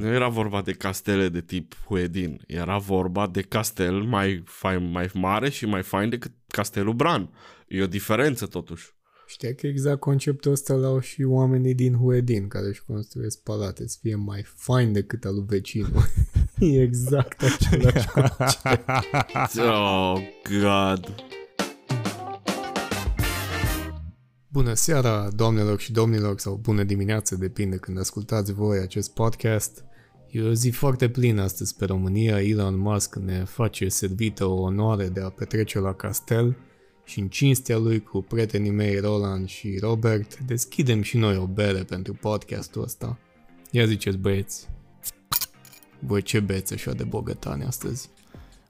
Nu era vorba de castele de tip Huedin, era vorba de castel mai, fain, mai mare și mai fain decât castelul Bran. E o diferență totuși. Știa că exact conceptul ăsta l-au și oamenii din Huedin care își construiesc palate să fie mai fain decât al lui vecinul. e exact același concept. Oh, God. Bună seara, doamnelor și domnilor, sau bună dimineață, depinde când ascultați voi acest podcast. E o zi foarte plină astăzi pe România. Elon Musk ne face servită o onoare de a petrece la castel și în cinstea lui cu prietenii mei Roland și Robert deschidem și noi o bere pentru podcastul ăsta. Ia ziceți băieți, voi ce beți așa de bogătane astăzi?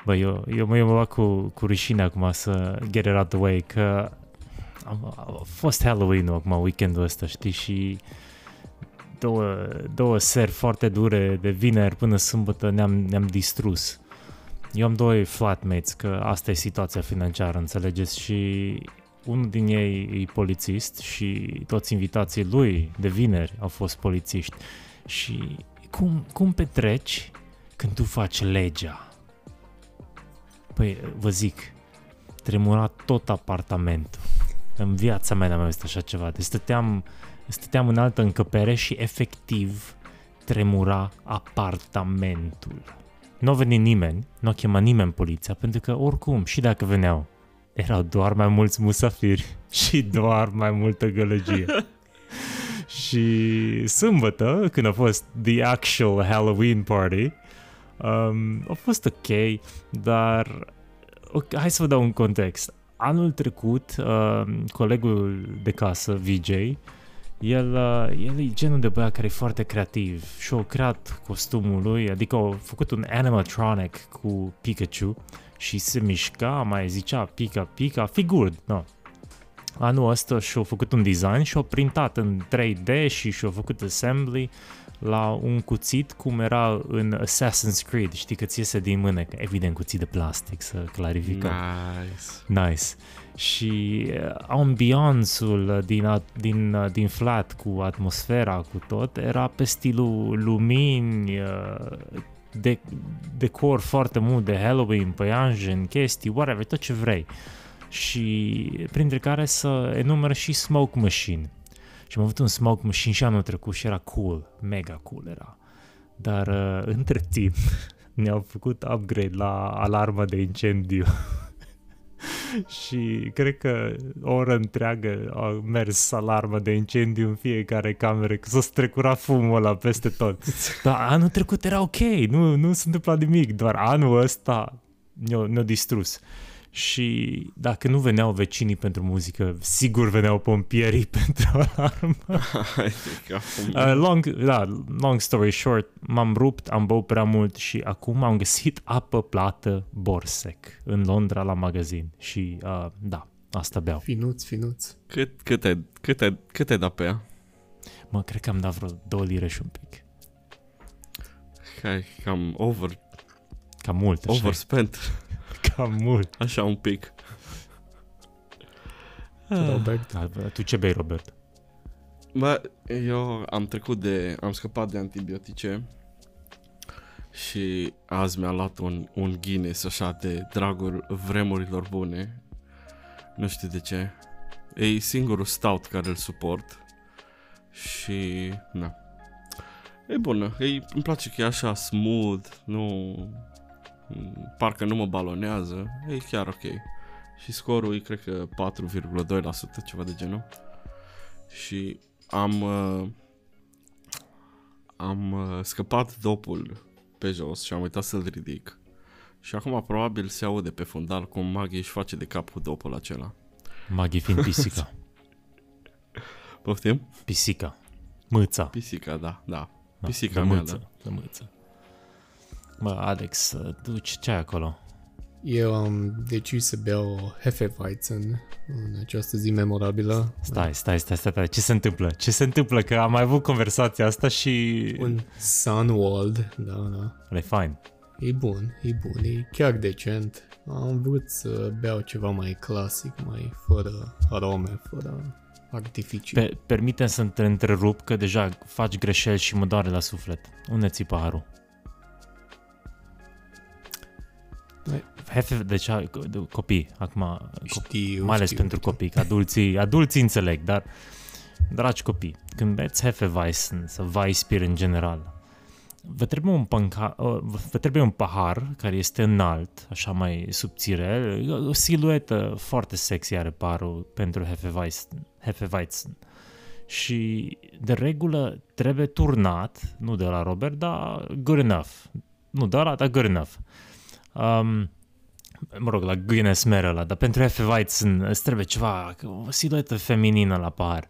Bă, eu, eu, eu mă bag cu, cu rușine acum să get it out the way, că am, a fost Halloween-ul acum, weekendul ăsta, știi, și două, două seri foarte dure de vineri până sâmbătă ne-am, ne-am distrus. Eu am doi flatmates, că asta e situația financiară, înțelegeți, și unul din ei e polițist și toți invitații lui de vineri au fost polițiști. Și cum, cum petreci când tu faci legea? Păi, vă zic, tremura tot apartamentul. În viața mea n-am văzut așa ceva. Deci stăteam, stăteam în altă încăpere și efectiv tremura apartamentul. Nu a venit nimeni, nu a chemat nimeni poliția, pentru că oricum, și dacă veneau, erau doar mai mulți musafiri și doar mai multă gălăgie. și sâmbătă, când a fost the actual Halloween party, um, a fost ok, dar okay, hai să vă dau un context. Anul trecut, uh, colegul de casă, VJ, el, uh, el e genul de băiat care e foarte creativ și a creat costumul lui, adică a făcut un animatronic cu Pikachu și se mișca, mai zicea Pika Pika, figured, no. Anul ăsta și-a făcut un design și-a printat în 3D și și-a făcut assembly la un cuțit cum era în Assassin's Creed, știi că ți iese din mână, evident cuțit de plastic, să clarificăm. Nice. Nice. Și uh, ambianțul din, a- din, uh, din flat cu atmosfera, cu tot, era pe stilul lumini, uh, de, decor foarte mult de Halloween, păianjen, chestii, whatever, tot ce vrei. Și printre care să enumeră și Smoke Machine. Și am avut un Smoke Machine și anul trecut și era cool, mega cool era. Dar uh, între timp ne-au făcut upgrade la alarma de incendiu. și cred că o oră întreagă a mers alarma de incendiu în fiecare cameră, că s-a strecurat fumul ăla peste tot. Dar anul trecut era ok, nu, nu s-a întâmplat nimic, doar anul ăsta ne-a, ne distrus. Și dacă nu veneau vecinii pentru muzică, sigur veneau pompierii pentru alarmă. Hai de capul meu. Uh, long, da, long story short, m-am rupt, am băut prea mult și acum am găsit apă plată Borsec în Londra la magazin și uh, da, asta beau. Finuț, finuț. Cât, cât, ai, cât, ai, cât ai dat pe ea? Mă, cred că am dat vreo 2 lire și un pic. Hai, cam over, Cam mult, așa. overspent. Cam mult. Așa un pic. Robert. Da, tu ce bei, Robert? Bă, eu am trecut de... Am scăpat de antibiotice și azi mi-a luat un, un Guinness așa de dragul vremurilor bune. Nu știu de ce. E singurul stout care îl suport și... Na. E bună, e, îmi place că e așa smooth, nu... Parcă nu mă balonează, e chiar ok. Și scorul e cred că 4,2% ceva de genul. Și am uh, am uh, scăpat dopul pe jos și am uitat să-l ridic. Și acum probabil se aude pe fundal cum Maggie își face de cap cu dopul acela. Maghi fiind pisica. Poftim? Pisica. Mâța. Pisica, da, da. Da, Pisica de mea, mâță, da. de mâță. Bă, Alex, tu ce, ce ai acolo? Eu am decis să beau Hefeweizen în această zi memorabilă. Stai, stai, stai, stai, stai, ce se întâmplă? Ce se întâmplă? Că am mai avut conversația asta și... Un Sunwald, da, da. E fain. E bun, e bun, e chiar decent. Am vrut să beau ceva mai clasic, mai fără arome, fără artificii. Pe, permite să te întrerup că deja faci greșeli și mă doare la suflet. Unde ți paharul? Hefe, deci a- copii, acum, copii, Știu, mai ales știu, pentru știu. copii, că adulții, adulții înțeleg, dar dragi copii, când beți Hefeweizen sau Weissbier în general, vă trebuie un, panca, uh, vă trebuie un pahar care este înalt, așa mai subțire, o siluetă foarte sexy are paharul pentru Hefeweizen. Hefeweizen. Și de regulă trebuie turnat, nu de la Robert, dar good enough. Nu de la, dar good enough. Um, mă rog, la Guinness Meră ăla, dar pentru Hefeweizen îți trebuie ceva, o siluetă feminină la pahar.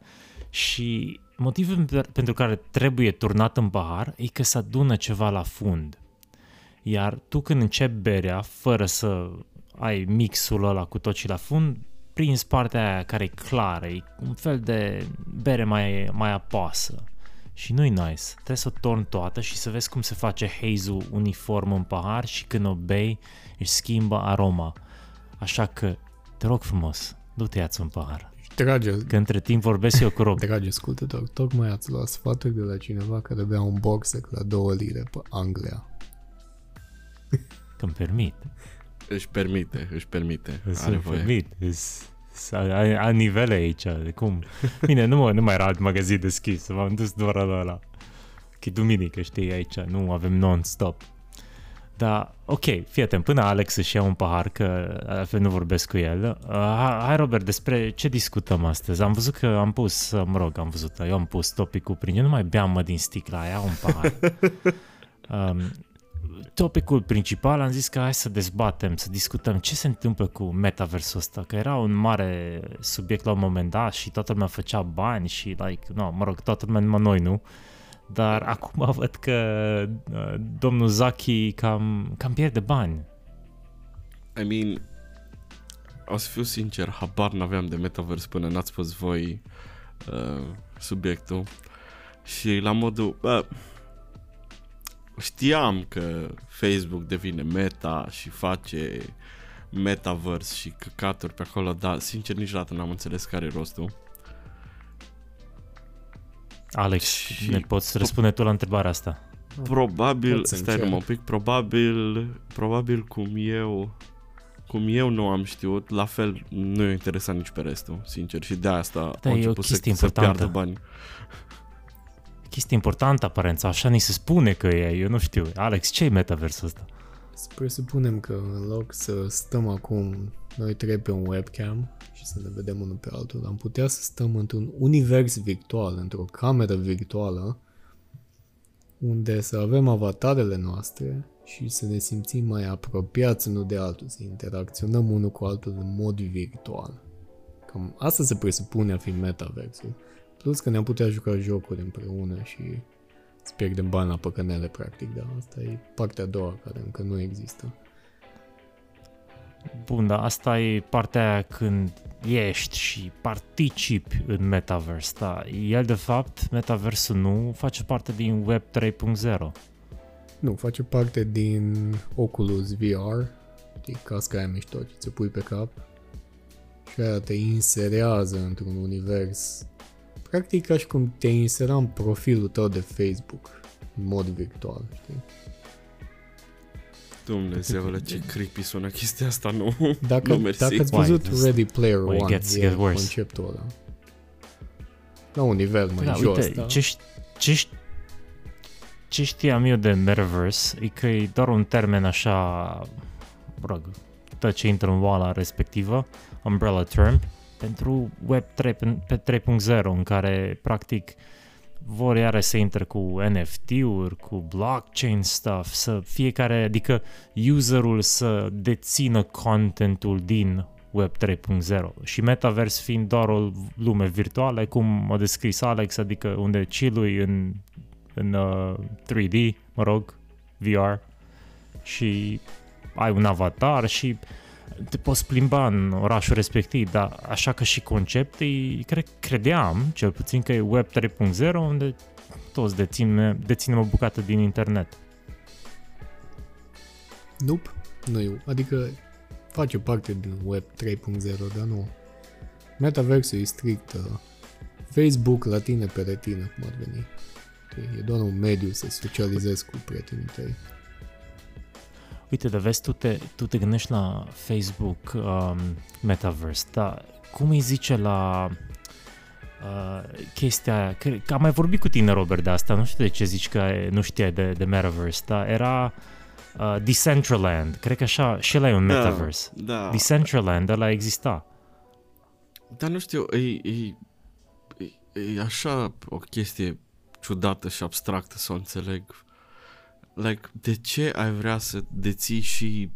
Și motivul pe- pentru care trebuie turnat în pahar e că se adună ceva la fund. Iar tu când începi berea, fără să ai mixul ăla cu tot și la fund, prinzi partea aia care e clară, e un fel de bere mai, mai apasă. Și nu-i nice. Trebuie să o torni toată și să vezi cum se face haze-ul uniform în pahar și când o bei își schimbă aroma. Așa că, te rog frumos, du-te ia-ți un pahar. Dragi, Că între timp vorbesc eu cu Rob. dragi ascultători, tocmai ați luat sfaturi de la cineva care bea un boxer la două lire pe Anglia. Că-mi permit. Își permite, își permite. Are Să-mi voie. permit. Îs- să- A, a nivele aici. de Cum? Bine, nu, mă, nu mai era alt magazin deschis. M-am dus doar la ăla. Că e duminică, știi, aici. Nu avem non-stop. Da, ok, fii atent, până Alex își ia un pahar, că altfel nu vorbesc cu el. Uh, hai, hai, Robert, despre ce discutăm astăzi? Am văzut că am pus, uh, mă rog, am văzut, eu am pus topicul prin, eu nu mai beam mă din sticla aia, un pahar. um, topicul principal am zis că hai să dezbatem, să discutăm ce se întâmplă cu metaversul ăsta, că era un mare subiect la un moment dat și toată lumea făcea bani și, like, no, mă rog, toată lumea, numai noi, nu? Dar acum văd că uh, domnul Zaki cam, cam pierde bani. I mean, o să fiu sincer, habar n-aveam de Metaverse până n-ați spus voi uh, subiectul. Și la modul, bă, știam că Facebook devine meta și face metaverse și căcaturi pe acolo, dar sincer niciodată n-am înțeles care e rostul. Alex, Și- ne poți răspunde tu la întrebarea asta? Probabil, Pot să stai încerc. numai un pic, probabil, probabil cum eu, cum eu nu am știut, la fel nu e interesant nici pe restul, sincer, și de asta Da, au e o început să, chestie să importantă. piardă bani. Chestie importantă, aparența, așa ni se spune că e, eu nu știu. Alex, ce e metaversul ăsta? Să presupunem că în loc să stăm acum noi trei pe un webcam și să ne vedem unul pe altul, am putea să stăm într-un univers virtual, într-o cameră virtuală, unde să avem avatarele noastre și să ne simțim mai apropiați unul de altul, să interacționăm unul cu altul în mod virtual. Cam asta se presupune a fi metaversul. Plus că ne-am putea juca jocuri împreună și să pierdem bani la păcănele, practic, dar asta e partea a doua care încă nu există. Bun, dar asta e partea aia când ești și participi în metaverse, da. El, de fapt, metaversul nu face parte din Web 3.0. Nu, face parte din Oculus VR, știi, casca aia mișto ce ți-o pui pe cap și aia te inserează într-un univers practic ca și cum te insera în profilul tău de Facebook în mod virtual, știi? Dumnezeule, ce creepy sună chestia asta, nu? Dacă, Nu, mersi. dacă ați Why? văzut This- Ready Player Why it One, gets- e gets worse. conceptul ăla. La un nivel mai Da, jos, uite, da? ce, ș- ce, ș- ce știam eu de metaverse e că e doar un termen așa, mă rog, tot ce intră în oala respectivă, umbrella term, pentru Web 3, pe 3.0, în care practic vor iară să intre cu NFT-uri, cu blockchain stuff, să fiecare, adică userul să dețină contentul din Web 3.0 și Metaverse fiind doar o lume virtuală, cum a descris Alex, adică unde chillui în, în uh, 3D, mă rog, VR și ai un avatar și te poți plimba în orașul respectiv, dar așa că și concept, e, cred, credeam, cel puțin că e Web 3.0, unde toți deținem, deținem o bucată din internet. Nope, nu e. Adică face parte din Web 3.0, dar nu. Metaversul e strict uh, Facebook la tine pe retină, cum ar veni. E doar un mediu să socializezi cu prietenii tăi. Uite, de vezi, tu te, tu te gândești la Facebook um, Metaverse, dar cum îi zice la uh, chestia aia? Că, că am mai vorbit cu tine, Robert, de asta, nu știu de ce zici că nu știai de, de Metaverse, dar era uh, Decentraland, cred că așa, și ăla e un Da, Metaverse. Da. Decentraland, ăla exista. Dar nu știu, e, e, e, e așa o chestie ciudată și abstractă să o înțeleg. Like, de ce ai vrea să deții și,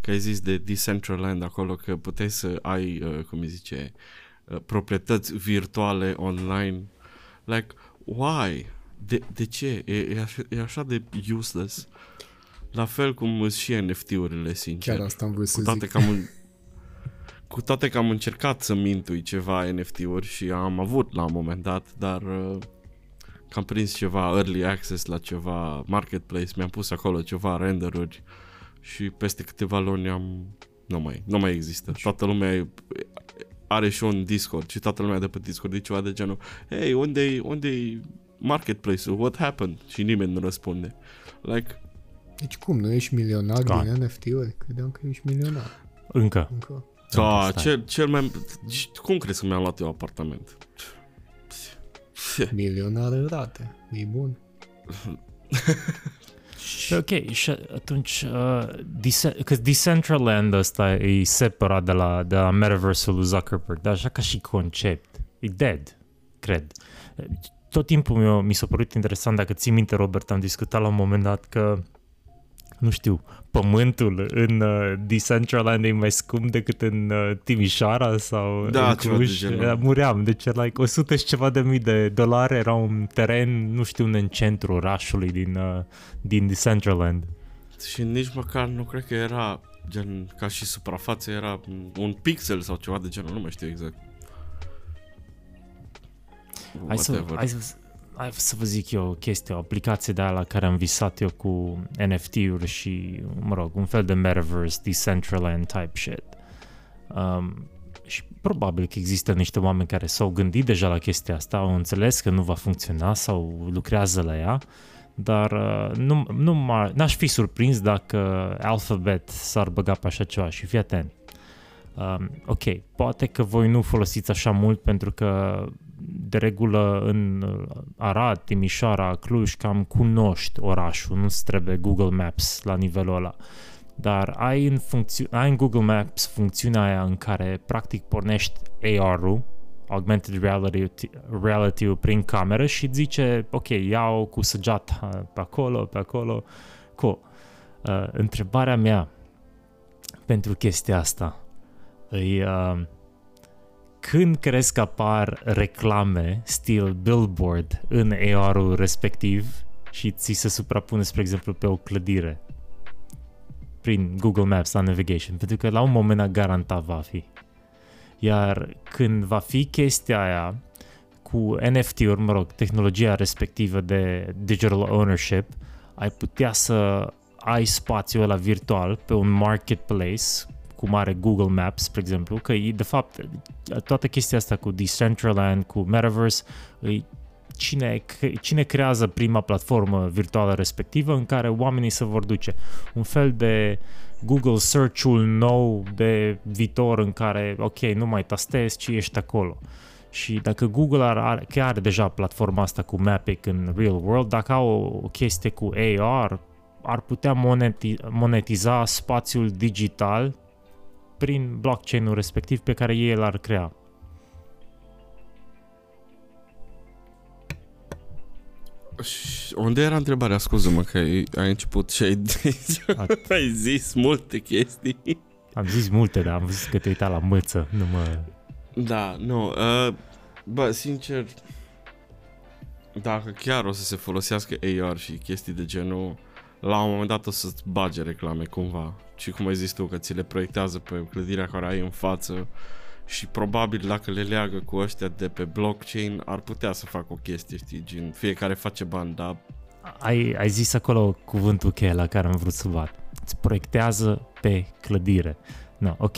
că ai zis de Decentraland acolo, că puteai să ai, uh, cum îi zice, uh, proprietăți virtuale online? Like, why? De, de ce? E, e, așa, e așa de useless. La fel cum sunt și NFT-urile, sincer. Chiar asta am vrut să Cu toate zic. că am, în- cu toate că am încercat să mintui ceva NFT-uri și am avut la un moment dat, dar uh, că am prins ceva early access la ceva marketplace, mi-am pus acolo ceva renderuri și peste câteva luni am... Nu mai, nu mai există. Toată lumea e, are și un Discord și toată lumea de pe Discord e ceva de genul Hey, unde-i, unde marketplace-ul? What happened? Și nimeni nu răspunde. Like, Deci cum, nu ești milionar Gone. din NFT-uri? Credeam că ești milionar. Încă. Încă. Da, stai. cel, cel mai... Cum crezi că mi-am luat eu apartament? Milionar în rate. E bun. Și ok, și atunci, uh, Dece- că Decentraland ăsta e separat de la, de la Metaverse-ul lui Zuckerberg, dar așa ca și concept, e dead, cred. Tot timpul mi, mi s-a părut interesant, dacă ții minte, Robert, am discutat la un moment dat că, nu știu, pământul în uh, Decentraland e mai scump decât în uh, Timișoara sau Da, în ceva de Cluj. genul. Uh, Muream, deci like 100 și ceva de mii de dolari era un teren, nu știu, unde în centrul orașului din, uh, din Decentraland. Și nici măcar nu cred că era gen ca și suprafață era un pixel sau ceva de genul, nu mai știu exact. Hai să, Whatever. hai, să, hai să vă zic eu o chestie, o aplicație de aia la care am visat eu cu NFT-uri și, mă rog, un fel de metaverse, Decentraland type shit. Um, și probabil că există niște oameni care s-au gândit deja la chestia asta, au înțeles că nu va funcționa sau lucrează la ea, dar uh, nu, nu m-ar, n-aș fi surprins dacă Alphabet s-ar băga pe așa ceva și fii atent. Um, ok, poate că voi nu folosiți așa mult pentru că de regulă în Arad, Timișoara, Cluj, cam cunoști orașul, nu-ți trebuie Google Maps la nivelul ăla. Dar ai în, funcțiu- ai în Google Maps funcțiunea aia în care practic pornești AR-ul, Augmented Reality, reality prin cameră și îți zice, ok, iau cu săgeata pe acolo, pe acolo. Cool. Uh, întrebarea mea pentru chestia asta e... Uh, când crezi că apar reclame stil billboard în AR-ul respectiv și ți se suprapune, spre exemplu, pe o clădire prin Google Maps la navigation, pentru că la un moment dat garantat va fi. Iar când va fi chestia aia cu NFT-uri, mă rog, tehnologia respectivă de digital ownership, ai putea să ai spațiul ăla virtual pe un marketplace cum are Google Maps, spre exemplu, că e, de fapt toată chestia asta cu Decentraland, cu Metaverse, e cine, cine creează prima platformă virtuală respectivă în care oamenii se vor duce. Un fel de Google Search-ul nou de viitor în care, ok, nu mai tastezi, ci ești acolo. Și dacă Google are, are, chiar are deja platforma asta cu Mapic în real world, dacă au o, o chestie cu AR, ar putea moneti, monetiza spațiul digital prin blockchain-ul respectiv pe care ei l-ar crea. Și Unde era întrebarea? Scuză-mă că ai ai început și ai, ai zis multe chestii. Am zis multe, dar am văzut că te uita la mâță, nu mă... Da, nu. Uh, bă, sincer, dacă chiar o să se folosească AR și chestii de genul, la un moment dat o să-ți bage reclame cumva. Și cum ai zis tu, că ți le proiectează pe clădirea care ai în față și probabil dacă le leagă cu ăștia de pe blockchain, ar putea să facă o chestie, știi, gen fiecare face bani, dar Ai, ai zis acolo cuvântul cheie la care am vrut să bat. Îți proiectează pe clădire. No, ok.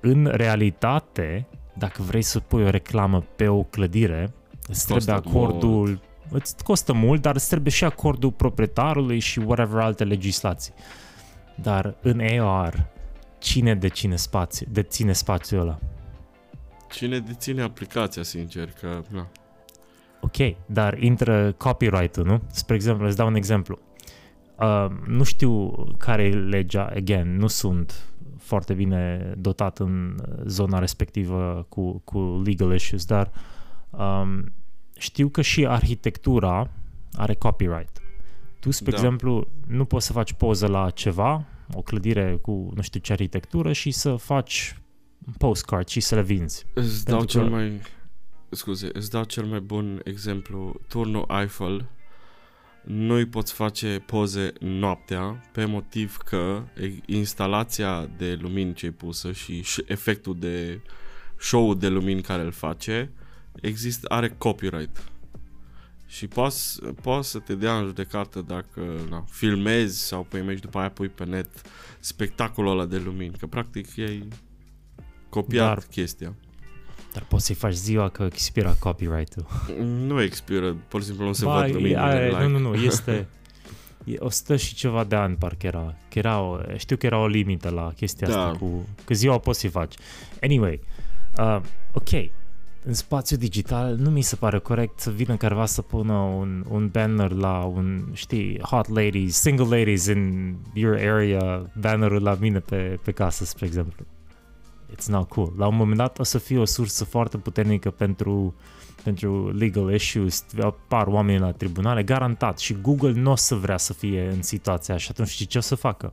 În realitate, dacă vrei să pui o reclamă pe o clădire, îți Costă trebuie acordul, îți costă mult, dar îți trebuie și acordul proprietarului și whatever alte legislații. Dar în AR, cine deține spațiu, deține spațiul ăla? Cine deține aplicația, sincer, că... Na. Ok, dar intră copyright-ul, nu? Spre exemplu, îți dau un exemplu. Uh, nu știu care e legea, again, nu sunt foarte bine dotat în zona respectivă cu, cu legal issues, dar um, știu că și arhitectura are copyright. Tu, spre Da. exemplu, nu poți să faci poză la ceva, o clădire cu nu știu ce arhitectură și să faci postcard și să le vinzi. Îți dau Pentru cel că- mai... Scuze, îți dau cel mai bun exemplu. Turnul Eiffel nu-i poți face poze noaptea pe motiv că e- instalația de lumini ce e pusă și și efectul de show de lumini care îl face există, are copyright. Și poți, poți să te dea în judecată dacă na, filmezi sau pe imagi după aia pui pe net spectacolul ăla de lumini, că practic ei copiat Dar- chestia. Dar poți să-i faci ziua că expira copyright-ul. Nu expiră, pur și simplu nu se Ba, văd e- luminile. are- like. Nu, nu, nu, este... E 100 și ceva de ani parcă era. Că era o, știu că era o limită la chestia Da. asta cu... Că ziua poți să-i faci. Anyway, uh, ok. În spațiu digital nu mi se pare corect să vină careva să pună un, un banner la un, știi, hot ladies, single ladies in your area, bannerul la mine pe, pe casă, spre exemplu. It's not cool. La un moment dat o să fie o sursă foarte puternică pentru pentru legal issues, apar oameni la tribunale, garantat. Și Google nu o să vrea să fie în situația așa. Atunci știi ce o să facă?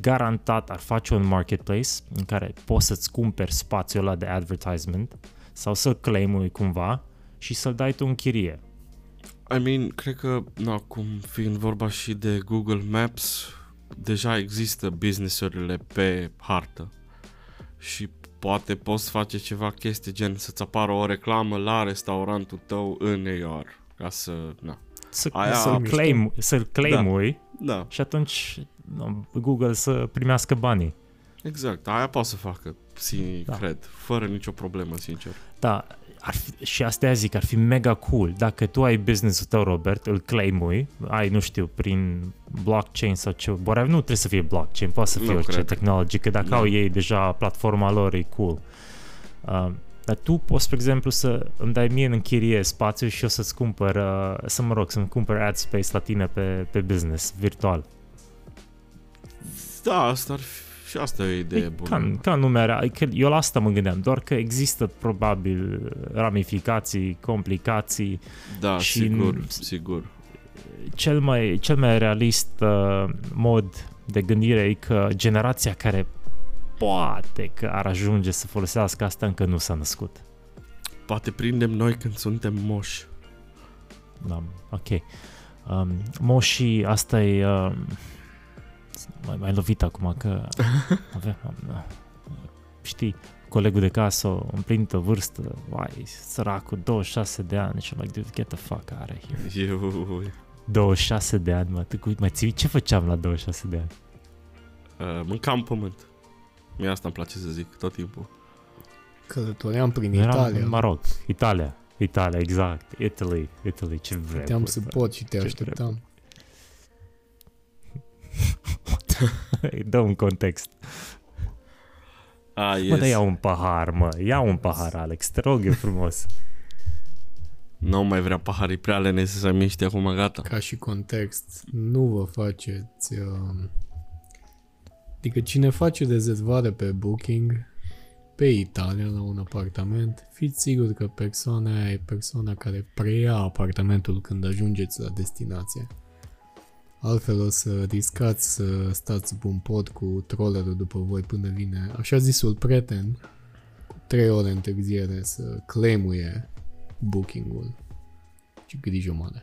Garantat ar face un marketplace în care poți să-ți cumperi spațiul ăla de advertisement sau să-l claimui cumva și să-l dai tu în chirie. I mean, cred că, na, acum fiind vorba și de Google Maps, deja există businessurile pe hartă. Și poate poți face ceva chestii gen să-ți apară o reclamă la restaurantul tău în AR. Ca să, na. Să, Aia- să-l, mișto. claim, să-l claimui Da, și atunci no, Google să primească banii. exact. Aia poate să facă, si, Da. da. cred, fără nicio problemă, sincer. Da, ar fi, și asta zic, ar fi mega cool dacă tu ai business-ul tău, Robert, îl claimui, ai, nu știu, prin blockchain sau ce, whatever, nu trebuie să fie blockchain, poate să fie Nu orice cred. tehnologie, că dacă Nu. au ei deja platforma lor, e cool. Uh, dar tu poți, spre exemplu, să îmi dai mie în închirie spațiu și eu să-ți cumpăr, uh, să mă rog, să-mi cumpăr ad space la tine pe, pe business, virtual. Da, asta ar fi, și asta e o idee E bună. ca, ca în lumea rea, adică eu la asta mă gândeam, doar că există probabil ramificații, complicații, Da, și- sigur, sigur. cel mai, cel mai realist uh, mod de gândire e că generația care poate că ar ajunge să folosească asta încă nu s-a născut. Poate prindem noi când suntem moși. Da, ok. Um, moșii, asta e... Uh, mai, mai lovit acum că avem, uh, știi, colegul de casă, o împlinită vârstă, vai, săracul, 26 de ani, și I'm like, dude, get the fuck out of here. Eu, 26 de ani, mă, tu, cu- mai ții ce făceam la 26 de ani? uh, mâncam pământ. Mie asta îmi place să zic tot timpul. Călătoream prin Eram Italia. în Maroc, Italia, Italia, exact, Italy, Italy, ce vrei. Puteam bă, să bă. pot și te Ce așteptam. Dă un context. A, Yes. yes. Mă, dă ia un pahar, mă, ia un pahar, Alex, te rog eu frumos. Nu mai vrea paharii prea lene să se miște acum, gata. Ca și context, nu vă faceți... Uh, adică cine face rezervare pe Booking pe Italia la un apartament, fiți siguri că persoana aia e persoana care preia apartamentul când ajungeți la destinație. Altfel o să riscați să stați bun pod cu trollerul după voi până vine așa zisul prieten cu 3 ore întârziere să claimuie booking-ul. Ce grijă mare.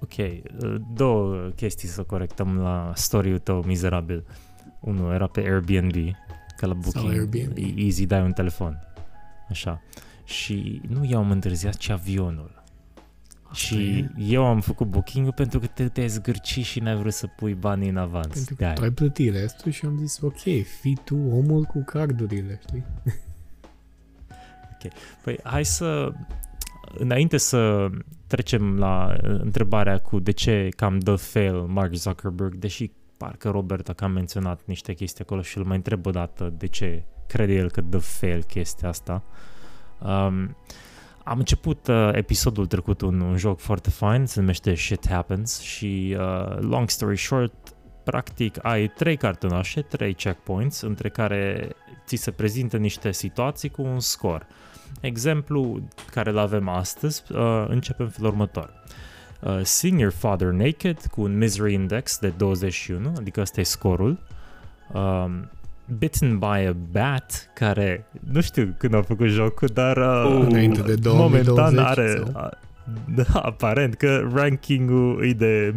Ok, două chestii să corectăm la story-ul tău mizerabil. Unul era pe Airbnb, că la Sau booking Airbnb. e easy, dai un telefon. Așa. Și nu i-am întârziat, ci avionul. Și eu am făcut booking pentru că te, te-ai zgârci și n-ai vrut să pui banii în avans. Pentru că De-aia. tu ai plătit restul și am zis, ok, fii tu omul cu cardurile, știi? Păi hai să, înainte să trecem la uh, întrebarea cu de ce cam dă fail Mark Zuckerberg, deși parcă Robert a cam menționat niște chestii acolo și îl mai întreb o dată de ce crede el că dă fail chestia asta. Um, am început uh, episodul trecut un, un joc foarte fain, se numește Shit Happens și uh, long story short, practic ai trei cartonașe, trei checkpoints, între care ți se prezintă niște situații cu un scor. Exemplu care îl avem astăzi uh, începe în felul următor. Uh, Sing Your Father Naked cu un Misery Index de 21, adică ăsta e scorul. Um, Bitten by a Bat, care nu știu când a făcut jocul, dar uh, Înainte de 2020 momentan are... sau? a- Da, aparent că rankingul e de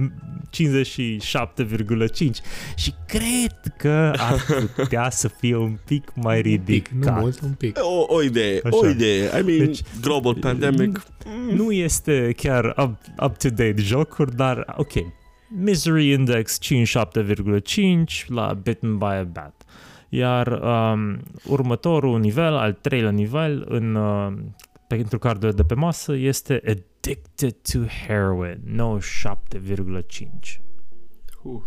57,5 și cred că ar putea să fie un pic mai Un pic, ridicat. nu mult, un pic. O, o idee, Așa. o idee. I mean, Deci- global pandemic. Nu este chiar up, up-to-date jocuri, dar ok. Misery Index 57,5 la Bitten by a Bat. Iar um, următorul nivel, al treilea nivel, în, uh, pentru cardurile de pe masă, este Addicted to Heroin, 97,5. Uh.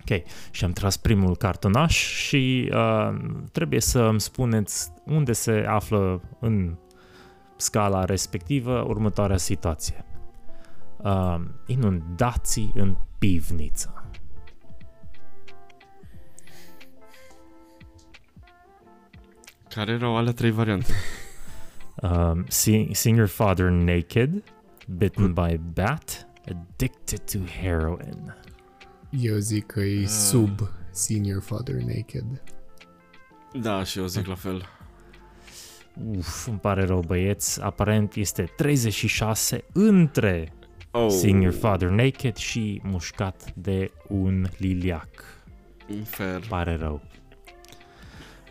Ok, și am tras primul cartonaș și uh, trebuie să îmi spuneți unde se află în scala respectivă următoarea situație. Uh, inundații în pivniță. Care erau alea trei variante? Um, seeing, seeing your father naked, bitten by a bat, addicted to heroin. Eu zic că e Ah. sub Senior Father Naked. Da, și eu zic la fel. Uf, îmi pare rău băieți, aparent este 36 între Oh, Seeing your father naked și mușcat de un liliac. Fair. Pare rău.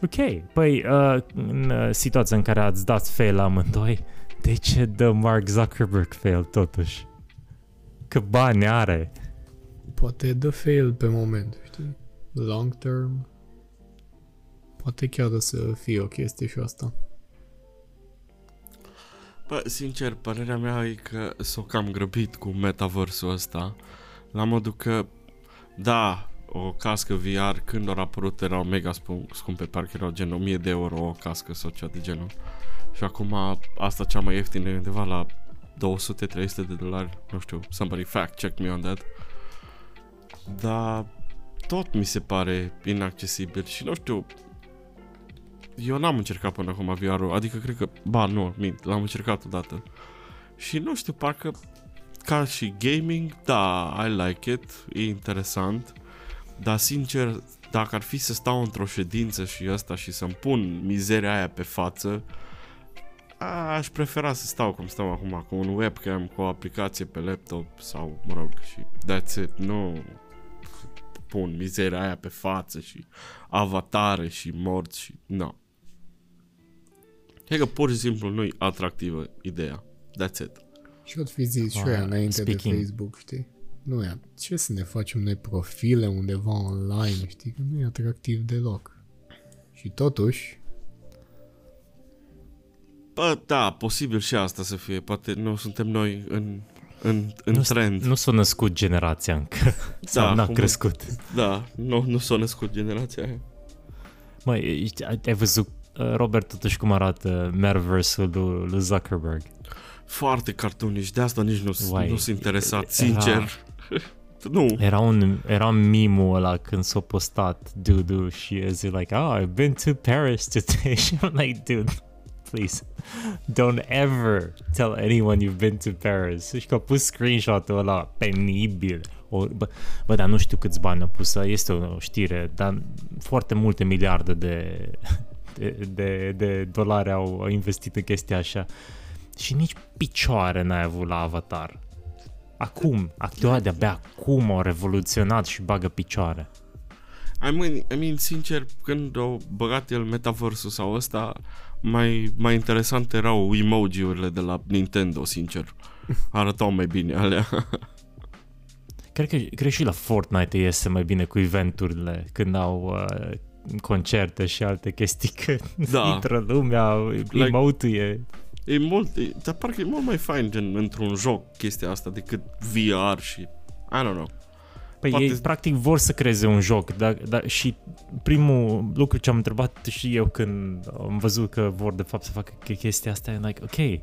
Ok, păi uh, în uh, situația în care ați dat fail amândoi, de ce dă Mark Zuckerberg fail totuși? Că bani are. Poate dă fail pe moment, știi? Long term. Poate chiar o să fie o chestie și asta. Bă, sincer, părerea mea e că s-o cam grăbit cu metaversul ăsta. La modul că, da, o cască VR când au apărut erau mega spum- scumpe, parcă erau gen 1000 de euro o cască sau ceva de genul. Și acum asta cea mai ieftină e undeva la 200-300 de dolari, nu știu, somebody fact check me on that. Dar tot mi se pare inaccesibil și nu știu, eu n-am încercat până acum VR-ul, adică cred că, ba nu, mint, l-am încercat odată. Și nu știu, parcă ca și gaming, da, I like it, e interesant, dar sincer, dacă ar fi să stau într-o ședință și asta și să-mi pun mizeria aia pe față, aș, aș prefera să stau cum stau acum, cu un webcam, cu o aplicație pe laptop sau, mă rog, și that's it, nu pun mizeria aia pe față și avatare și morți și... No. Cred că pur și simplu nu-i atractivă ideea. That's it. Și o fi zis și Ah, aia înainte speaking. de Facebook, știi? Nu e, ce să ne facem noi profile undeva online, știi? Că nu e atractiv deloc. Și totuși, Bă, da, posibil și asta să fie. Poate nu suntem noi în, în, în Nu, trend. nu s-a născut generația încă. Sau n-a cum- crescut. Da, nu, nu s-a născut generația aia. Măi, ești- ai, ai văzut, uh, Robert, totuși cum arată metaversul lui, lui Zuckerberg? Foarte cartunici, de asta nici nu, Uai, nu sunt interesat, era- sincer. nu. Era un era mimul ăla când s-a postat dude și e zi like, oh, I've been to Paris today. Și I'm like, dude, please, don't ever tell anyone you've been to Paris. Și că a pus screenshot-ul ăla penibil. O, bă, bă, dar nu știu câți bani a pus, este o știre, dar foarte multe miliarde de, de, de, de dolari au, au investit în chestia așa. Și nici picioare n-ai avut la Avatar. Acum, actua de-abia acum au revoluționat și bagă picioare. I mean, I mean, sincer, când au băgat el metaversul sau ăsta, mai, mai interesant erau emoji-urile de la Nintendo, sincer. arătau mai bine alea. Cred că, cred și la Fortnite iese mai bine cu eventurile când au uh, concerte și alte chestii că Da. intră lumea, like, emote e E mult, e, dar parcă e mult mai fain gen într-un joc chestia asta decât VR și I don't know. Păi Poate- ei practic vor să creeze un joc dar, dar, și primul lucru ce am întrebat și eu când am văzut că vor de fapt să facă ch- chestia asta e like, ok,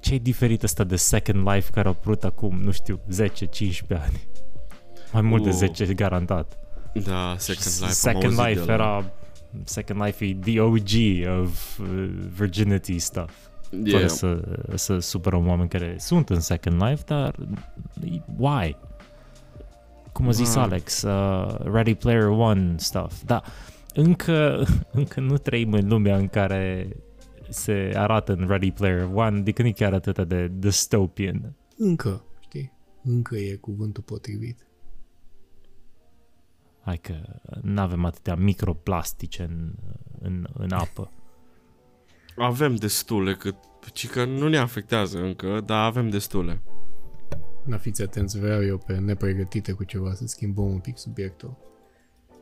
ce e diferit asta de Second Life care a apărut acum, nu știu, 10-15 ani? Mai mult de Uh. 10 garantat. Da, Second Life. am Second auzit Life de ăla. era Second Life e the OG of uh, virginity stuff. Fără Yeah. să, să supărăm oameni care sunt în Second Life, dar why? Cum a zis Wow. Alex, uh, Ready Player One stuff. Da, încă, încă nu trăim în lumea în care se arată în Ready Player One, adică nu e chiar atât de dystopian. Încă, știi? Încă e cuvântul potrivit. Hai că nu avem atâtea microplastice în, în, în apă. Avem destule, cât, ci că nu ne afectează încă, dar avem destule. Na, fiți atenți, vreau eu pe nepregătite cu ceva să schimbăm un pic subiectul.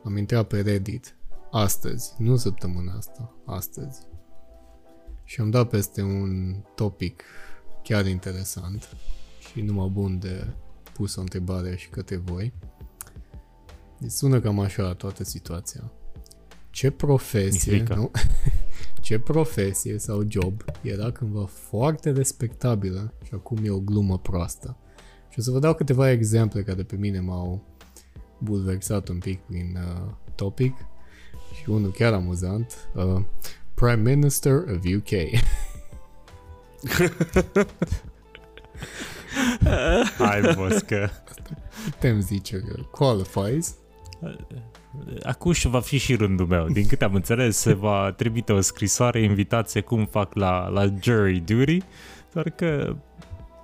Am intrat pe Reddit astăzi, nu săptămâna asta, astăzi. Și am dat peste un topic chiar interesant și numai bun de pus o întrebare și către voi. Deci sună cam așa toată situația. Ce profesie, Mi-e frică. nu? Ce profesie sau job era cândva foarte respectabilă și acum e o glumă proastă? Și o să vă dau câteva exemple care pe mine m-au bulversat un pic prin uh, topic și unul chiar amuzant. Uh, Prime Minister of UK. Hai, boss, că Putem zice că qualifies. Acuș va fi și rândul meu. Din câte am înțeles, se va trimite o scrisoare, invitație cum fac la, la jury duty, doar că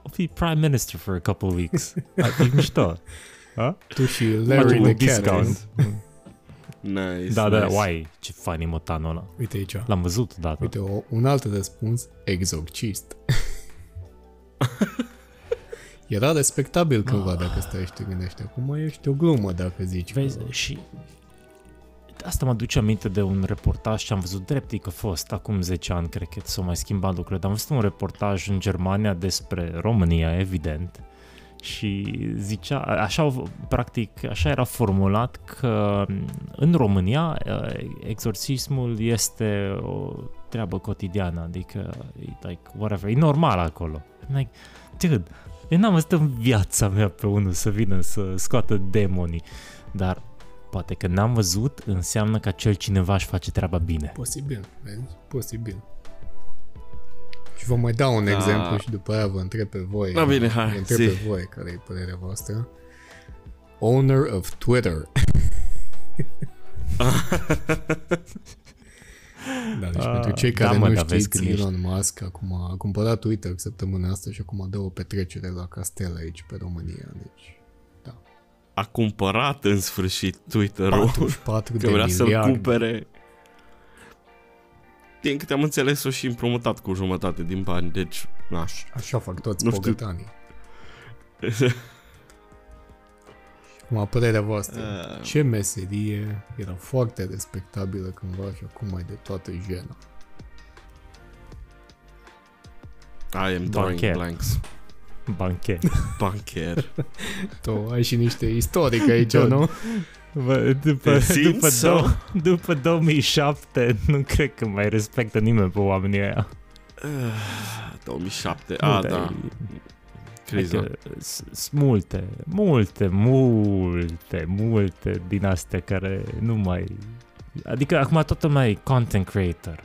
o fi prime minister for a couple weeks. Ar fi mișto. Ha? Tu și Facem Larry un the Cat. discount. Nice, Da, da, nice. uai, ce fain e motanul ăla. Uite aici. L-am văzut odată. Uite, o, un alt răspuns. Exorcist. Era respectabil cândva dacă stai și te gândești. Acum ești o glumă dacă zici. Vezi, că- și asta mă duce aminte de un reportaj ce am văzut drept că a fost acum 10 ani, cred că s-au mai schimbat lucrurile, dar am văzut un reportaj în Germania despre România, evident, și zicea, așa, au- practic, așa era formulat că în România eh, exorcismul este o treabă cotidiană, adică, e like, whatever, e normal acolo. I'm like, dude, eu n-am văzut în viața mea pe unul să vină să scoată demonii, dar poate că n-am văzut înseamnă că acel cineva își face treaba bine. Posibil, vezi? Posibil. Și vă mai dau un Da. exemplu și după aia vă întreb pe voi. Da, bine, hai, Vă întreb zi. pe voi care e părerea voastră. Owner of Twitter. da, deci Ah, pentru cei da, care mă, nu dar vezi știți, când Elon Musk acum a cumpărat Twitter săptămâna asta și acum dă o petrecere la castel aici pe România. Deci A cumpărat în sfârșit Twitter-ul. 44 Că de vrea să-l miliarde. cumpere. Din câte am înțeles-o și împrumutat cu jumătate din bani, deci, na. Așa fac toți Nu știu. bogătanii. Acum, părerea voastră, Ah. ce meserie era foarte respectabilă cândva și acum mai de toată jena? I am drawing Bancher. blanks. Banche. Bancher. Tu ai și niște istoric aici, Da. nu? Bă, după, Te simți după, sau? dou- după 2007 nu cred că mai respectă nimeni pe oamenii ăia. 2007. Nu, A, dar da. E- Criza. Adică sunt multe, multe, multe, multe din astea care nu mai... Adică acum toată lumea e content creator.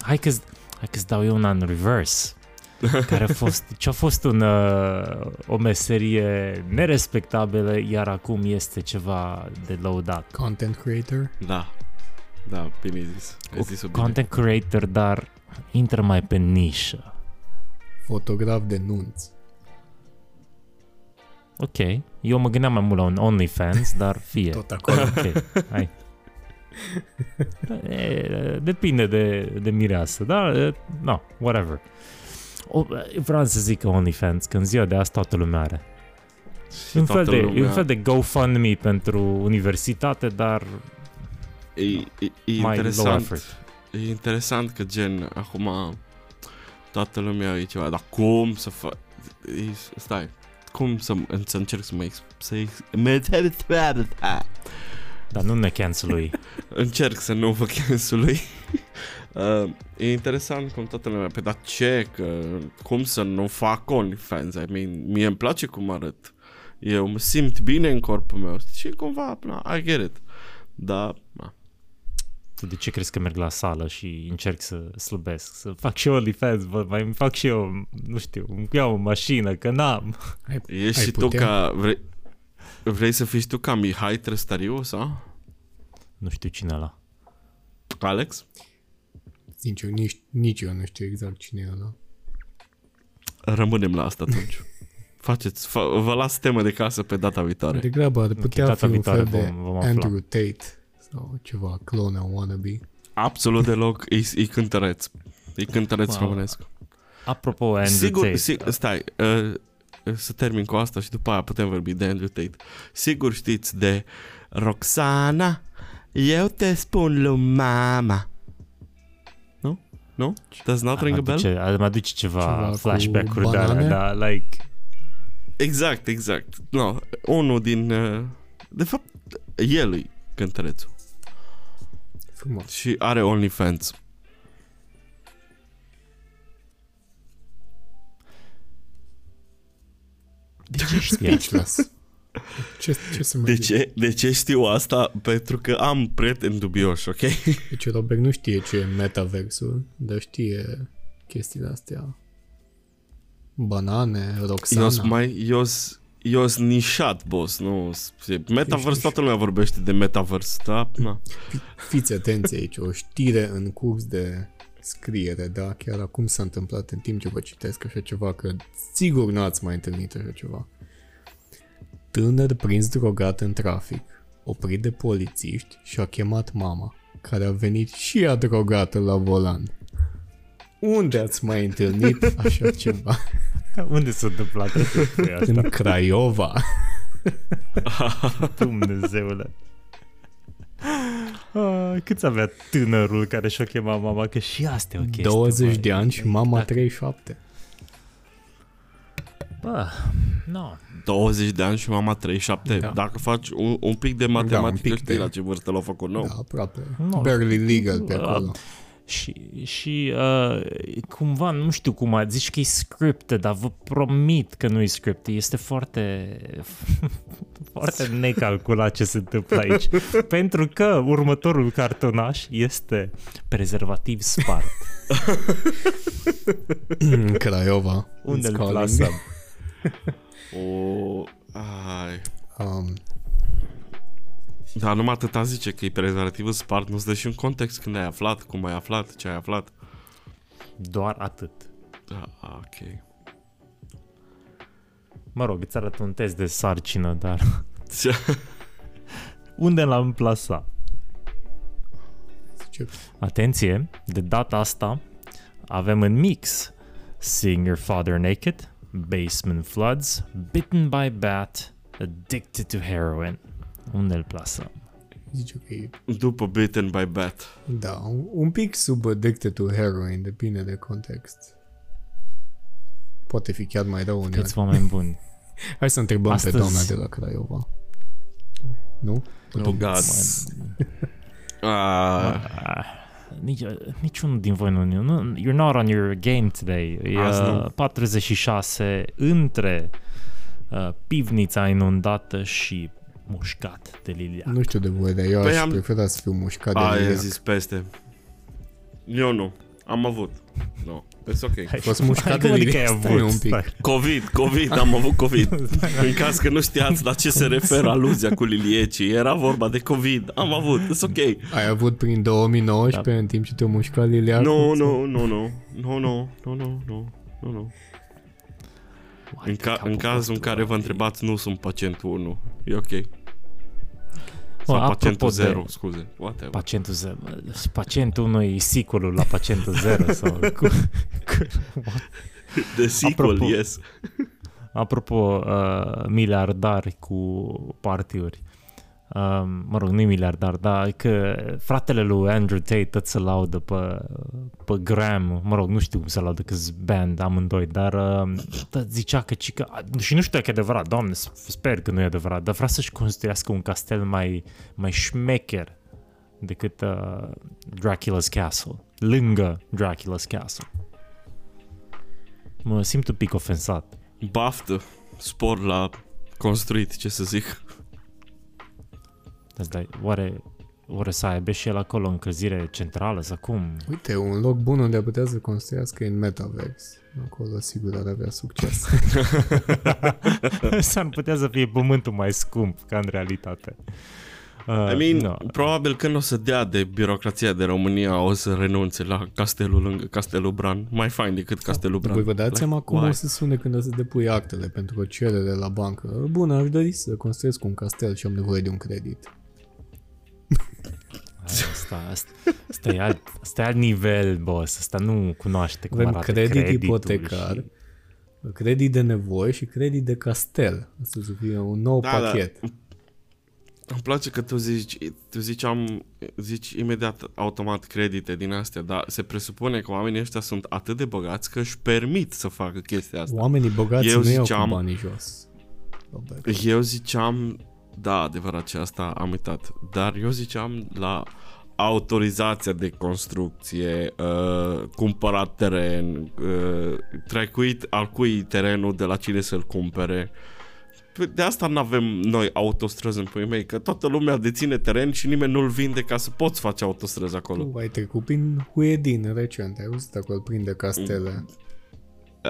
Hai că hai că-ți dau eu una în reverse. Care a fost, ce a fost un, uh, o meserie nerespectabilă, iar acum este ceva de lăudat. Content creator? Da. Da, bine zis. Ai zis-o bine. Content creator, dar intră mai pe nișă. Fotograf de nunți. Ok, eu mă gândeam mai mult la un OnlyFans, dar fie. Tot acolo. Ok, hai. E, depinde de, de mireasă, dar, e, no, whatever. O, vreau să zic că OnlyFans, că în ziua de azi toată lumea are. Și Un fel, toată de, lumea- un fel de GoFundMe pentru universitate, dar E, e, e mai low interesant. effort. E interesant că gen, acum toată lumea e ceva, dar cum să fac... E- Stai, cum să, să încerc să mă... Ex, să ex, Dar nu ne cancel încerc să nu vă cancel uh, E interesant cum toată lumea, pe dar ce, că, cum să nu fac OnlyFans? I mean, mie îmi place cum arăt. Eu mă simt bine în corpul meu și cumva, na, I get it. Dar, na, Tu de ce crezi că merg la sală și încerc să slăbesc? Să fac și eu OnlyFans, bă, mai îmi fac și eu, nu știu, îmi iau o mașină, că n-am. Ai, Ești ai și tu putea? ca... Vrei, vrei să fii și tu ca Mihai Trăstariu sau? Nu știu cine e ăla. Alex? Sincer, nici, nici eu nu știu exact cine e ăla. Rămânem la asta atunci. Faceți, fa- vă las temă de casă pe data viitoare. Degrabă ar Ok, putea data fi un viitoare fel de vom- vom afla. Andrew Tate sau ceva, clone wannabe. Absolut deloc, e, e cântăreț. E cântăreț Wow. românesc. Apropo, Andrew Sigur, Tate, si, stai, uh, să termin cu asta și după aia putem vorbi de Andrew Tate. Sigur știți de Roxana, eu te spun lui mama. Nu? Nu? Does not ring a bell? aduce, mă aduce ceva, Ceva cu flashback-uri de alea, banane? dar like, Exact, exact. No, unul din... Uh, de fapt, el e cântărețul. Frumos. Și are OnlyFans. de ce știa? Speechless. Ce, ce să mai De zic? ce? De ce știu asta? Pentru că am prieteni dubioși, ok? Deci Robert nu știe ce e metaversul, dar știe chestiile astea. Banane, Roxana. Eu sunt mai... Eu sunt eu sunt nișat, boss, nu... Metaverse, Ești toată lumea vorbește de metaverse, da? Na. Fiți atenți aici, o știre în curs de scriere, da? Chiar acum s-a întâmplat în timp ce vă citesc așa ceva, că sigur nu ați mai întâlnit așa ceva. Tânăr prins drogat în trafic, oprit de polițiști și a chemat mama, care a venit și ea drogată la volan. Unde ați mai întâlnit așa ceva? Unde s-a întâmplat chestia asta? În Craiova. Dumnezeule. Ah, câți avea tânărul care și-o chema mama? Că și asta e o chestie. 20 băi. de ani și mama Dacă- 37. Bă, nu. 20 de ani și mama 37. Da. Dacă faci un, un pic de matematică, pic știi de- la ce vârstă l-a făcut nou? Da, aproape. Nu. Barely legal pe acolo. Și, și uh, cumva, nu știu cum a zici că e scripted, dar vă promit că nu e scripted. Este foarte, foarte necalculat ce se întâmplă aici. Pentru că următorul cartonaș este prezervativ spart. În Craiova. Unde îl It's calling. plasăm? O, ai. Um, Dar numai atâta zice că e prezervativul spart, nu-ți dă și un context când ai aflat, cum ai aflat, ce ai aflat. Doar atât. Da, ok. Mă rog, îți arăt un test de sarcină, dar unde l-am plasat? zice, Atenție, de data asta avem în mix Seeing Your Father Naked, Basement Floods, Bitten by Bat, Addicted to Heroin. Unde îl plasăm? zice că e, După Bitten by Bat. da, un, un pic sub addicted to heroin, depinde de context. Poate fi chiar mai rău uneori. Câți oameni buni. Hai să întrebăm Astăzi- pe doamna de la Craiova. Nu? Oh, God. Ah, Ah, nici, niciunul din voi nu, nu, you're not on your game today. E Azi nu. uh, 46 între uh, pivnița inundată și mușcat de lilia. Nu știu de voi, dar eu Păi aș am- prefera să fiu mușcat de ai liliac. zis peste. Eu nu. Am avut. Nu. It's ok. A fost mușcat de Cum adică ai liliac? Stai avut? un pic. Stai. COVID, COVID, am avut COVID. În caz că nu știați la ce se referă aluzia cu liliecii, era vorba de COVID. Am avut, it's ok. Ai avut prin 2019 Da. în timp ce te-a mușcat liliac? Nu, nu, nu, nu. Nu, nu, nu, nu, nu. Nu, nu. În, ca- în cazul în care vă întrebați, nu sunt pacientul 1. E ok. Sau apropo pacientul de- 0, scuze. Whatever. Pacientul 0. Pacientul 1 e sequelul la pacientul 0 sau cu, cu, The sequel, Apropo- yes. Apropo, uh, miliardari cu partiuri. Uh, mă rog, nu miliardar, dar că fratele lui Andrew Tate tot se laudă pe, pe Graham, mă rog, nu știu cum se laudă că band amândoi, dar uh, tot zicea că, cică, și nu știu dacă e adevărat, doamne, sper că nu e adevărat, dar vrea să-și construiască un castel mai, mai șmecher decât uh, Dracula's Castle, lângă Dracula's Castle. Mă simt un pic ofensat. Baftă, spor la construit, ce să zic. Îți dai, oare, oare să aibă și el acolo încălzire centrală sau cum? Uite, un loc bun unde ar putea să construiască e în Metaverse. Acolo sigur ar avea succes. S-ar putea să fie pământul mai scump ca în realitate. Uh, I mean, no. probabil când o să dea de birocrația de România o să renunțe la castelul lângă Castelul Bran. Mai fain decât Castelul Bran. Voi vă dați seama cum why? o să sune când o să depui actele pentru o cerere la bancă. Bună, aș dori să construiesc un castel și am nevoie de un credit. Asta, asta, asta, e alt, asta e alt nivel, boss. Asta nu cunoaște cum Avem arată credit creditul ipotecar, Și... credit de nevoie și credit de castel. Asta să fie un nou Da, pachet. Îmi place că tu zici, tu zici, am, zici imediat automat credite din astea, dar se presupune că oamenii ăștia sunt atât de bogați că își permit să facă chestia asta. Oamenii bogați Eu nu iau ziceam- cu banii jos. Robert. Eu ziceam, da, adevărat ce asta am uitat, dar eu ziceam la autorizația de construcție, uh, cumpărat teren, uh, trecuit al cui terenul, de la cine să-l cumpere. Păi De asta nu avem noi autostrăzi în puii mei, că toată lumea deține teren și nimeni nu-l vinde ca să poți face autostrăzi acolo. Tu ai trecut prin Huedin recent, ai auzit acolo plin de castele.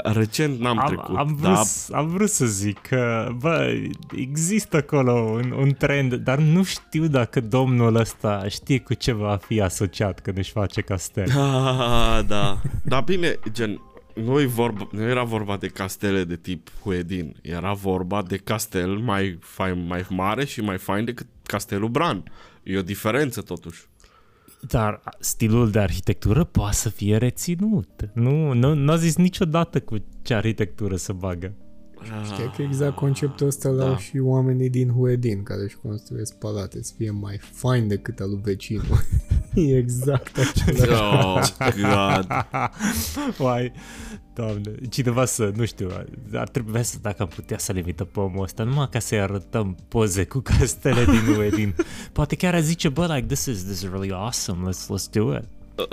Recent n-am Am, trecut, am, vrut, dar am vrut să zic că, bă, există acolo un, un trend, dar nu știu dacă domnul ăsta știe cu ce va fi asociat când își face castel. Da, da. Dar bine, gen, nu, e vorba, nu era vorba de castele de tip Huedin. Era vorba de castel mai, fain, mai mare și mai fain decât castelul Bran. E o diferență totuși. Dar stilul de arhitectură poate să fie reținut. Nu, nu, nu a zis niciodată cu ce arhitectură să bagă. Știi că exact conceptul ăsta l-au Da. și oamenii din Huedin care își construiesc palate să fie mai fain decât al lui vecinul. E exact același. Oh, God. Uai, doamne, cineva să, nu știu, ar trebui să, dacă am putea să-l invităm pe omul ăsta, numai ca să-i arătăm poze cu castele din Uedin. Poate chiar ar zice, bă, like, this is, this is really awesome, let's, let's do it.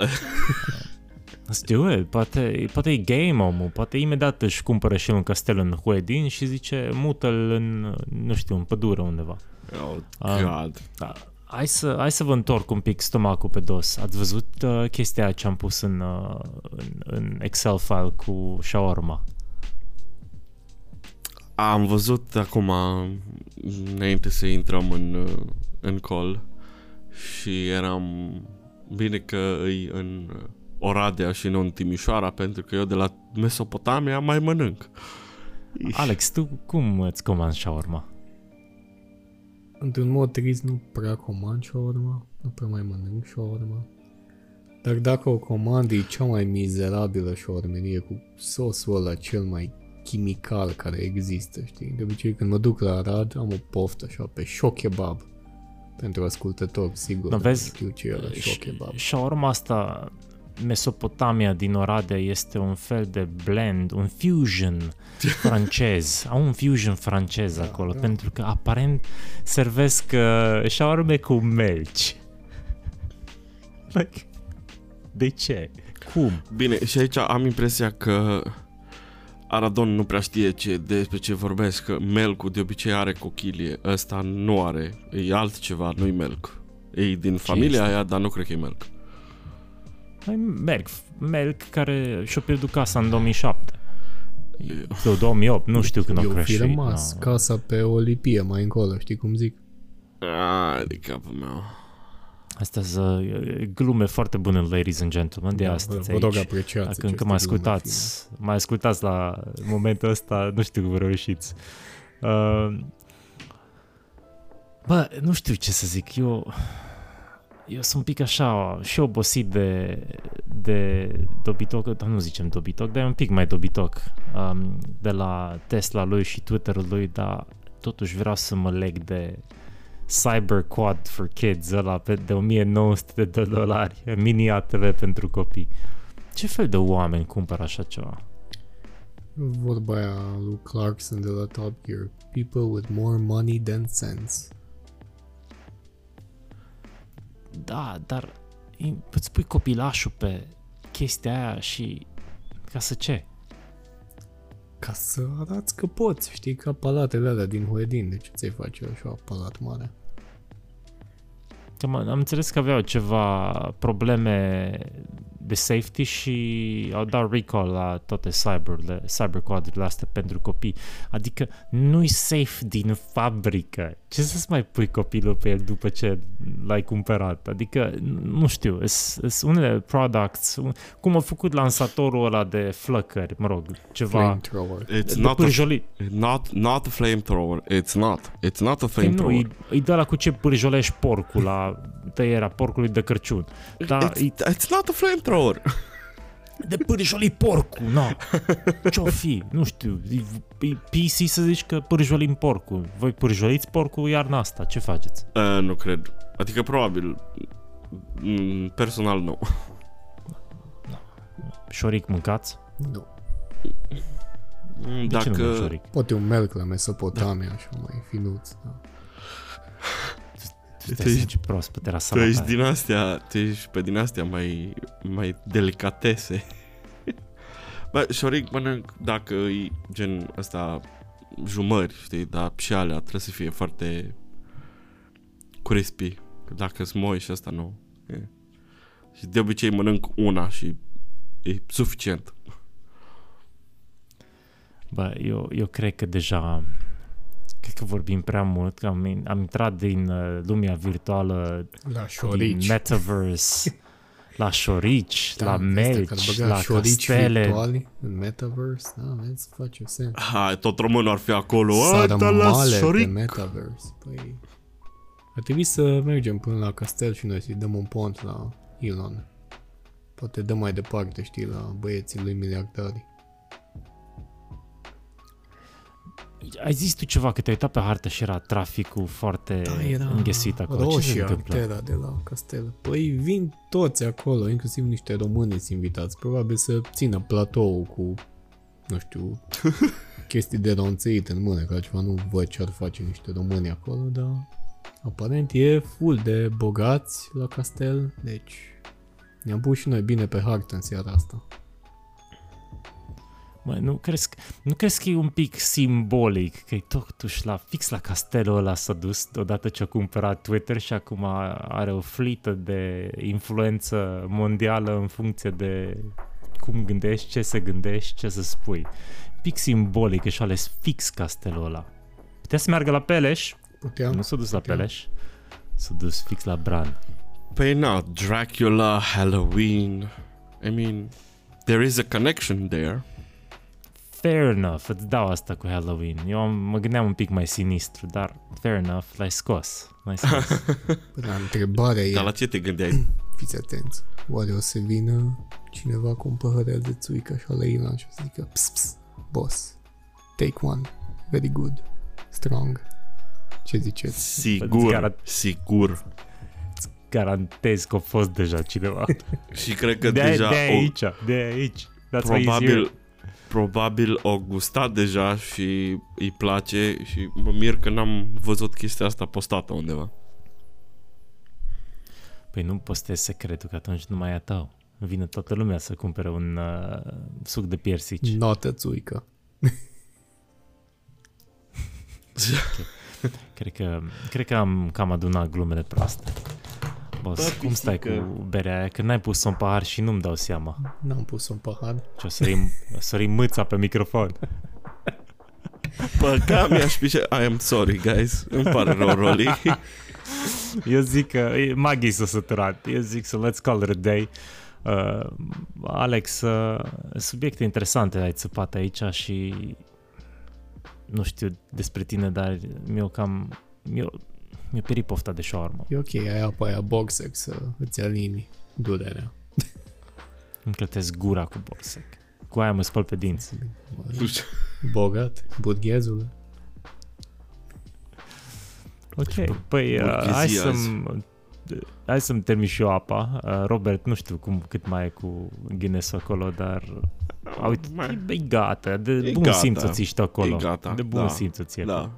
Let's do it. Poate, poate e game omul, poate imediat își cumpără și el un castel în Huedin și zice, mută-l în, nu știu, în pădure undeva. Oh, Ah. God. Da. Hai să, hai să vă întorc un pic stomacul pe dos. Ați văzut uh, chestia ce am pus în, uh, în, în Excel file cu shawarma? Am văzut acum, înainte să intrăm în, uh, în call și eram bine că îi în uh, Oradea și nu în Timișoara, pentru că eu de la Mesopotamia mai mănânc. Alex, tu cum îți comanzi shawarma? Într-un mod trist nu prea comand shawarma, nu prea mai mănânc shawarma. Dar dacă o comand e cea mai mizerabilă shawarmerie cu sosul ăla cel mai chimical care există, știi? De obicei când mă duc la Arad am o poftă așa pe show kebab. Pentru ascultători, sigur. Nu, vezi? Știu ce e ăla show kebab. Shawarma asta, Mesopotamia din Oradea este un fel de blend, un fusion francez. Au un fusion francez Da, acolo, da. pentru că aparent servesc uh, shawarme cu melci. Like, de ce? Cum? Bine, și aici am impresia că Aradon nu prea știe ce, despre ce vorbesc, că melcul de obicei are cochilie, ăsta nu are, e altceva, nu-i melc. E din familia este? aia, dar nu cred că e melc. Mai merg, merg care și-a pierdut casa în 2007. Sau 2008, nu știu când a Eu fi crășit. rămas no. casa pe o lipie mai încolo, știi cum zic? A, de capul meu. Astea sunt uh, glume foarte bune, ladies and gentlemen, de Da, astăzi vă, vă rog aici. apreciați Dacă încă aceste mă glume ascultați, mai ascultați la momentul ăsta, nu știu cum reușiți. Uh, bă, nu știu ce să zic, eu, eu sunt un pic așa și obosit de, de dobitoc, dar nu zicem dobitoc, dar e un pic mai dobitoc um, de la Tesla lui și Twitter-ul lui, dar totuși vreau să mă leg de Cyber Quad for Kids, ăla pe de 1900 de dolari, mini ATV pentru copii. Ce fel de oameni cumpără așa ceva? Vorba aia lui Clarkson de la Top Gear. People with more money than sense. Da, dar i- îți pui copilașul pe chestia aia și ca să ce? Ca să arăți că poți, știi, ca palatele alea din Huedin. De ce ți-ai face așa palat mare? Că am, am înțeles că aveau ceva probleme de safety și au dat recall la toate cyberle, cyberquadurile astea pentru copii. Adică nu-i safe din fabrică. Ce să-ți mai pui copilul pe el după ce l-ai cumpărat? Adică, nu știu, sunt unele products, cum a făcut lansatorul ăla de flăcări, mă rog, ceva Flamethrower. It's de not a, pârjolit. not, not a flamethrower. It's not. It's not a Păi nu, flamethrower. e, e de la cu ce pârjolești porcul la tăierea porcului de Crăciun. Da, it's, e it's not a flamethrower. De pârjoli porcul, no. Ce-o fi? Nu știu, e, e PC să zici că pârjolim porcul. Voi pârjoliți porcul iarna asta, ce faceți? Uh, nu cred. Adică probabil. mm, Personal nu. Șoric mâncați? Nu. Mm, De ce nu mânci Dacă, șoric? Poate un melc la Mesopotamia, așa mai finuț. Da. Tu Tu te ești- simți prost pe tu terasa ești ta. din astea, tu ești pe din astea mai, mai delicatese. Bă, șoric mănânc dacă e gen ăsta jumări, știi, dar și alea trebuie să fie foarte crispy. Că dacă sunt moi și asta nu. E. Și de obicei mănânc una și e suficient. Bă, eu, eu cred că deja cred că vorbim prea mult, că am, am intrat din uh, lumea virtuală, La din șorici. metaverse, la șorici, Da, la ăsta melci, care băga la șorici castele. virtuali în metaverse. Da, vezi, face sens. Ha, tot românul ar fi acolo. A, da, la Sarmale pe șoric. metaverse. Păi, ar trebui să mergem până la castel și noi să-i dăm un pont la Elon. Poate dăm mai departe, știi, la băieții lui miliardari. Ai zis tu ceva, că te-ai uitat pe hartă și era traficul foarte înghesuit acolo. Ce se roșia întâmplă? antera de la castel. Păi vin toți acolo, inclusiv niște români sunt invitați. Probabil să țină platou cu, nu știu, chestii de ronțăit în mână, că altceva nu văd ce ar face niște români acolo, dar aparent e full de bogați la castel, deci ne-am pus și noi bine pe hartă în seara asta. Mă, nu crezi, că- nu crezi că e un pic simbolic că e totuși la, fix la castelul ăla s-a dus odată ce a cumpărat Twitter și acum are o flită de influență mondială în funcție de cum gândești, ce să gândești, ce să spui. Pic simbolic că și-a ales fix castelul ăla. Putea să meargă la Peleș, Puteam? nu s-a dus la puteam. Peleș, s-a dus fix la Bran. Păi na, Dracula, Halloween. I mean, there is a connection there. Fair enough, îți dau asta cu Halloween. Eu am, mă gândeam un pic mai sinistru, dar fair enough, l-ai scos. L-ai scos. Păi, Dar întrebarea e, Dar la ce te gândeai? fiți atenți, oare o să vină cineva cu un păhărel de țuică așa la Ilan și o să zică, ps, ps, boss, take one, very good, strong. Ce ziceți? Sigur, Garat- sigur. Garantez că a fost deja cineva. Și cred că De, deja de o, aici, de aici. That's why he's here. probabil, probabil o gustat deja și îi place și mă mir că n-am văzut chestia asta postată undeva. Păi nu postezi secretul, că atunci nu mai e a tău. Vine toată lumea să cumpere un uh, suc de piersici. Notă țuică. Cred că, cred că am cam adunat glumele proaste. Boss, Bă, cum stai pisică. cu berea aia? Că n-ai pus-o în pahar și nu-mi dau seama. N-am pus un pahar. Ce o sărim, o sărim mâța pe microfon. Păca mi-aș pișe... I am sorry, guys. Îmi pare rău, Rolly. Eu zic că e, Maggie s-a săturat. Eu zic să let's call it a day. Uh, Alex, uh, subiecte interesante ai țăpat aici și nu știu despre tine, dar mi-o cam... Mi-o, mi-o perit pofta de shawarma. E ok, ai apa aia boxer să îți alini durerea. Îmi clătesc gura cu borsec. Cu aia mă spăl pe dinți. Nu știu. Bogat, burghezul. Ok, păi uh, hai burghezii să-mi hai să-mi termin și eu apa. Uh, Robert, nu știu cum, cât mai e cu Guinness acolo, dar uh, uite, Mai- e, e gata, de E bun gata. simț o ții și tu acolo. E gata, De bun da. simț o ții Da. acolo.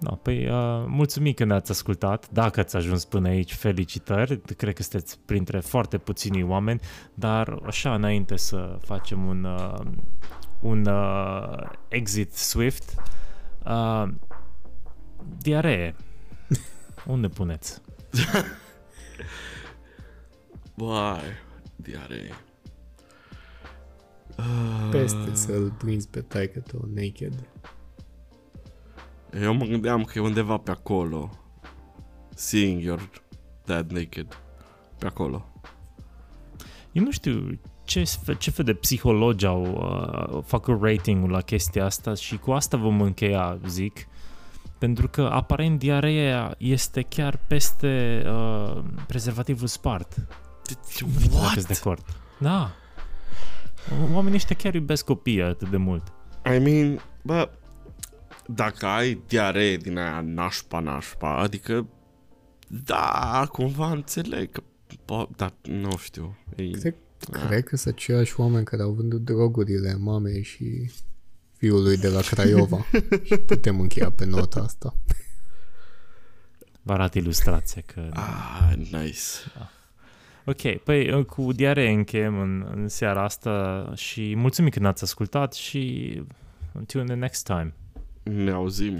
Da, păi uh, mulțumim că ne-ați ascultat. Dacă ați ajuns până aici, felicitări. Cred că sunteți printre foarte puțini oameni, dar așa înainte să facem un, uh, un uh, exit swift, uh, diaree. Unde puneți? Vai, diaree. Uh, Peste să-l prinzi pe taică tău naked. Eu mă gândeam că e undeva pe acolo. Seeing your dad naked. Pe acolo. Eu nu știu ce, sf- ce fel de psihologi au uh, făcut ratingul la chestia asta și cu asta vom încheia, zic. Pentru că aparent diareea este chiar peste uh, prezervativul spart. Nu știu dacă sunt de acord. Da. Oamenii ăștia chiar iubesc copiii atât de mult. I mean, bă, dacă ai diaree din aia nașpa, nașpa, adică, da, cumva înțeleg că, bă, dar nu știu. E, Cred, cred că sunt aceiași oameni care au vândut drogurile mamei și fiului de la Craiova. și putem încheia pe nota asta. Vă arăt ilustrația că... ah, nice. Ok, păi uh, cu diaree încheiem în, în seara asta și mulțumim că ne-ați ascultat și until the next time. Ne auzim.